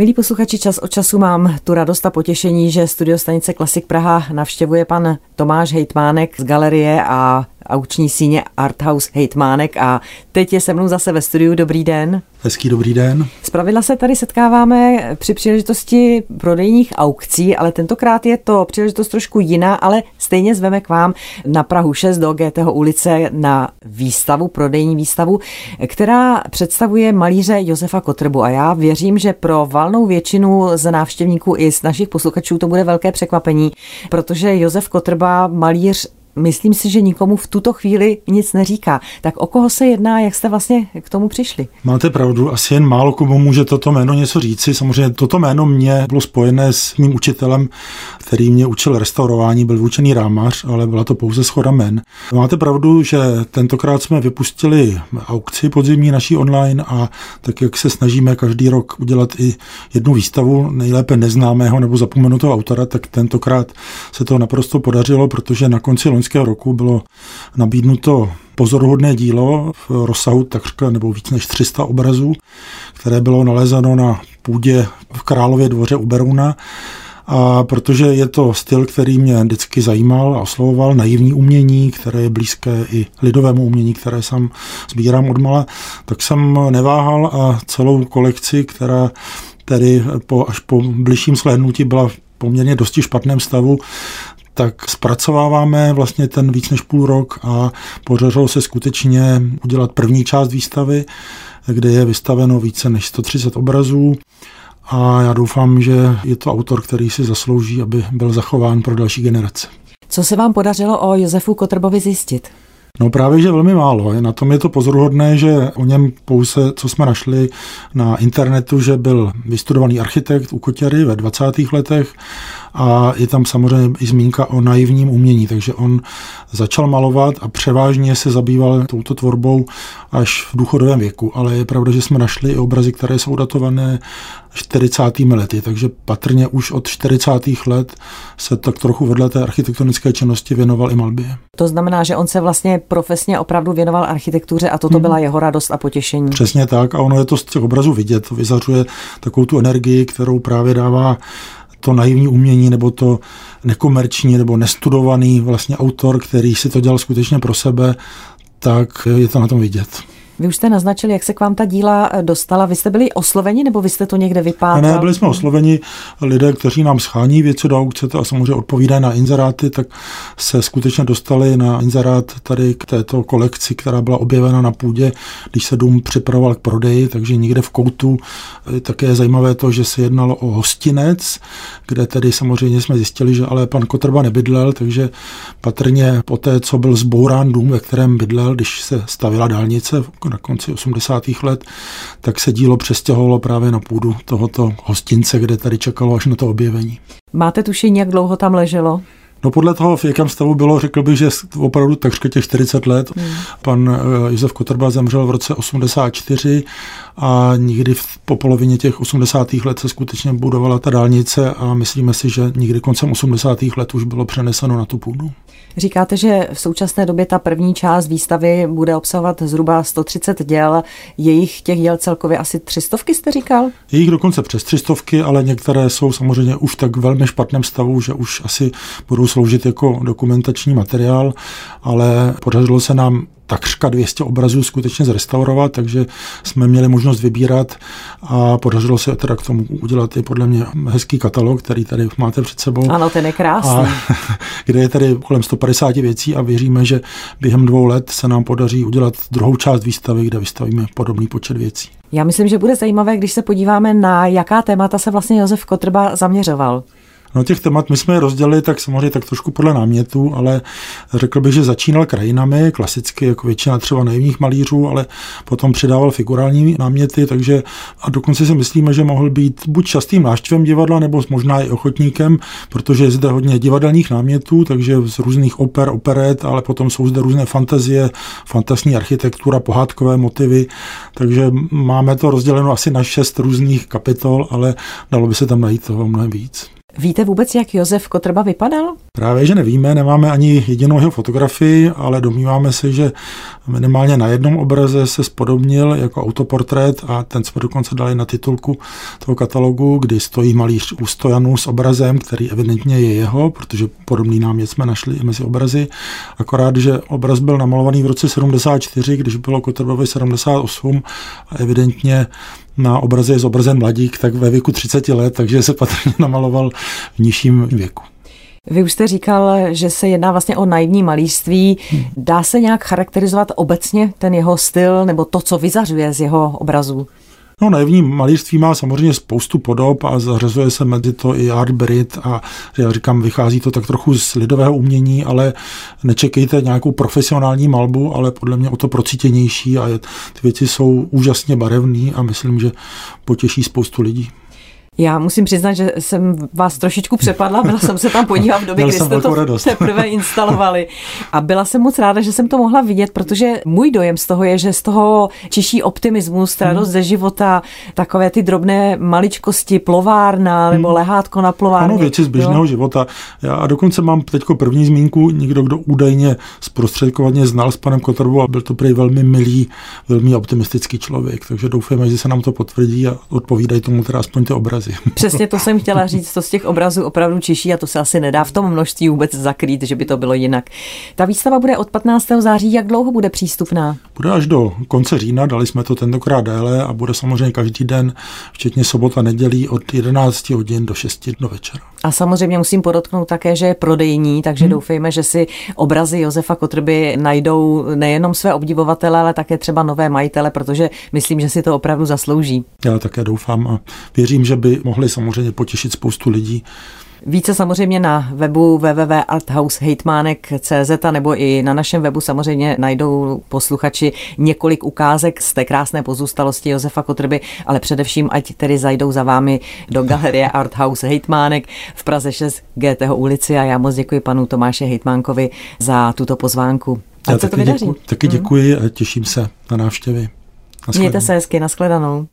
Milí posluchači, čas od času mám tu radost a potěšení, že studio stanice Klasik Praha navštěvuje pan Tomáš Hejtmánek z galerie a auční síně Arthouse Hejtmánek a teď je se mnou zase ve studiu. Dobrý den. Hezký dobrý den. Zpravidla se tady setkáváme při příležitosti prodejních aukcí, ale tentokrát je to příležitost trošku jiná, ale stejně zveme k vám na Prahu 6 do GT ulice na výstavu, prodejní výstavu, která představuje malíře Josefa Kotrbu. A já věřím, že pro valnou většinu z návštěvníků i z našich posluchačů to bude velké překvapení, protože Josef Kotrba, malíř myslím si, že nikomu v tuto chvíli nic neříká. Tak o koho se jedná, jak jste vlastně k tomu přišli? Máte pravdu, asi jen málo komu může toto jméno něco říci. Samozřejmě toto jméno mě bylo spojené s mým učitelem, který mě učil restaurování, byl vyučený rámař, ale byla to pouze schoda men. Máte pravdu, že tentokrát jsme vypustili aukci podzimní naší online a tak, jak se snažíme každý rok udělat i jednu výstavu nejlépe neznámého nebo zapomenutého autora, tak tentokrát se to naprosto podařilo, protože na konci loňského roku bylo nabídnuto pozoruhodné dílo v rozsahu takřka nebo víc než 300 obrazů, které bylo nalezeno na půdě v Králově dvoře u Beruna. A protože je to styl, který mě vždycky zajímal a oslovoval, naivní umění, které je blízké i lidovému umění, které sám sbírám odmala, tak jsem neváhal a celou kolekci, která tedy po, až po bližším slédnutí byla v poměrně dosti špatném stavu, tak zpracováváme vlastně ten víc než půl rok a podařilo se skutečně udělat první část výstavy, kde je vystaveno více než 130 obrazů a já doufám, že je to autor, který si zaslouží, aby byl zachován pro další generace. Co se vám podařilo o Josefu Kotrbovi zjistit? No právě, že velmi málo. Na tom je to pozoruhodné, že o něm pouze, co jsme našli na internetu, že byl vystudovaný architekt u Kotěry ve 20. letech a je tam samozřejmě i zmínka o naivním umění, takže on začal malovat a převážně se zabýval touto tvorbou až v důchodovém věku, ale je pravda, že jsme našli i obrazy, které jsou datované 40. lety, takže patrně už od 40. let se tak trochu vedle té architektonické činnosti věnoval i malbě. To znamená, že on se vlastně profesně opravdu věnoval architektuře a toto hmm. byla jeho radost a potěšení. Přesně tak a ono je to z těch obrazů vidět, to vyzařuje takovou tu energii, kterou právě dává to naivní umění nebo to nekomerční nebo nestudovaný vlastně autor, který si to dělal skutečně pro sebe, tak je to na tom vidět. Vy už jste naznačili, jak se k vám ta díla eh, dostala. Vy jste byli osloveni nebo vy jste to někde vypátrali? Ne, byli jsme osloveni lidé, kteří nám schání věci do aukce a samozřejmě odpovídají na inzeráty, tak se skutečně dostali na inzerát tady k této kolekci, která byla objevena na půdě, když se dům připravoval k prodeji, takže někde v koutu. Eh, také je zajímavé to, že se jednalo o hostinec, kde tedy samozřejmě jsme zjistili, že ale pan Kotrba nebydlel, takže patrně po té, co byl zbourán dům, ve kterém bydlel, když se stavila dálnice na konci 80. let, tak se dílo přestěhovalo právě na půdu tohoto hostince, kde tady čekalo až na to objevení. Máte tušení, jak dlouho tam leželo? No podle toho, v jakém stavu bylo, řekl bych, že opravdu takřka těch 40 let. Hmm. Pan eh, Josef Kotrba zemřel v roce 84 a nikdy v, po polovině těch 80. let se skutečně budovala ta dálnice a myslíme si, že nikdy koncem 80. let už bylo přeneseno na tu půdu. Říkáte, že v současné době ta první část výstavy bude obsahovat zhruba 130 děl. Jejich těch děl celkově asi 300, jste říkal? Jejich dokonce přes 300, ale některé jsou samozřejmě už tak velmi špatném stavu, že už asi budou sloužit jako dokumentační materiál, ale podařilo se nám takřka 200 obrazů skutečně zrestaurovat, takže jsme měli možnost vybírat a podařilo se teda k tomu udělat i podle mě hezký katalog, který tady máte před sebou. Ano, ten je krásný. A, kde je tady kolem 150 věcí a věříme, že během dvou let se nám podaří udělat druhou část výstavy, kde vystavíme podobný počet věcí. Já myslím, že bude zajímavé, když se podíváme na jaká témata se vlastně Josef Kotrba zaměřoval. No těch témat my jsme je rozdělili tak samozřejmě tak trošku podle námětů, ale řekl bych, že začínal krajinami, klasicky jako většina třeba naivních malířů, ale potom přidával figurální náměty, takže a dokonce si myslíme, že mohl být buď častým náštěvem divadla, nebo možná i ochotníkem, protože je zde hodně divadelních námětů, takže z různých oper, operet, ale potom jsou zde různé fantazie, fantastní architektura, pohádkové motivy, takže máme to rozděleno asi na šest různých kapitol, ale dalo by se tam najít toho mnohem víc. Víte vůbec, jak Josef Kotrba vypadal? Právě, že nevíme, nemáme ani jedinou jeho fotografii, ale domníváme se, že minimálně na jednom obraze se spodobnil jako autoportrét a ten jsme dokonce dali na titulku toho katalogu, kdy stojí malíř u stojanu s obrazem, který evidentně je jeho, protože podobný námět jsme našli i mezi obrazy. Akorát, že obraz byl namalovaný v roce 74, když bylo Kotrbovi 78 a evidentně na obraze je zobrazen mladík, tak ve věku 30 let, takže se patrně namaloval v nižším věku. Vy už jste říkal, že se jedná vlastně o naivní malířství. Dá se nějak charakterizovat obecně ten jeho styl nebo to, co vyzařuje z jeho obrazů? No, naivní malířství má samozřejmě spoustu podob a zařazuje se mezi to i art Brit a já říkám, vychází to tak trochu z lidového umění, ale nečekejte nějakou profesionální malbu, ale podle mě o to procítěnější a ty věci jsou úžasně barevné a myslím, že potěší spoustu lidí. Já musím přiznat, že jsem vás trošičku přepadla, byla jsem se tam podívat v době, kdy jste to radost. teprve instalovali. A byla jsem moc ráda, že jsem to mohla vidět, protože můj dojem z toho je, že z toho čiší optimismus, radost hmm. ze života, takové ty drobné maličkosti, plovárna nebo hmm. lehátko na plovárně. Ano, věci z běžného jo. života. Já a dokonce mám teď první zmínku, někdo, kdo údajně zprostředkovaně znal s panem Kotorbou a byl to prý velmi milý, velmi optimistický člověk. Takže doufáme, že se nám to potvrdí a odpovídají tomu teda aspoň ty obrazy obrazy. Přesně to jsem chtěla říct, to z těch obrazů opravdu čiší a to se asi nedá v tom množství vůbec zakrýt, že by to bylo jinak. Ta výstava bude od 15. září, jak dlouho bude přístupná? Bude až do konce října, dali jsme to tentokrát déle a bude samozřejmě každý den, včetně sobota, nedělí od 11 hodin do 6 do večera. A samozřejmě musím podotknout také, že je prodejní, takže hmm. doufejme, že si obrazy Josefa Kotrby najdou nejenom své obdivovatele, ale také třeba nové majitele, protože myslím, že si to opravdu zaslouží. Já také doufám a věřím, že by mohli samozřejmě potěšit spoustu lidí. Více samozřejmě na webu www.arthousehejtmánek.cz nebo i na našem webu samozřejmě najdou posluchači několik ukázek z té krásné pozůstalosti Josefa Kotrby, ale především ať tedy zajdou za vámi do galerie Arthouse Hejtmánek v Praze 6 GTH ulici a já moc děkuji panu Tomáše Hejtmánkovi za tuto pozvánku. A já taky, děkuji, taky mhm. děkuji a těším se na návštěvy. Mějte se hezky, nashledanou.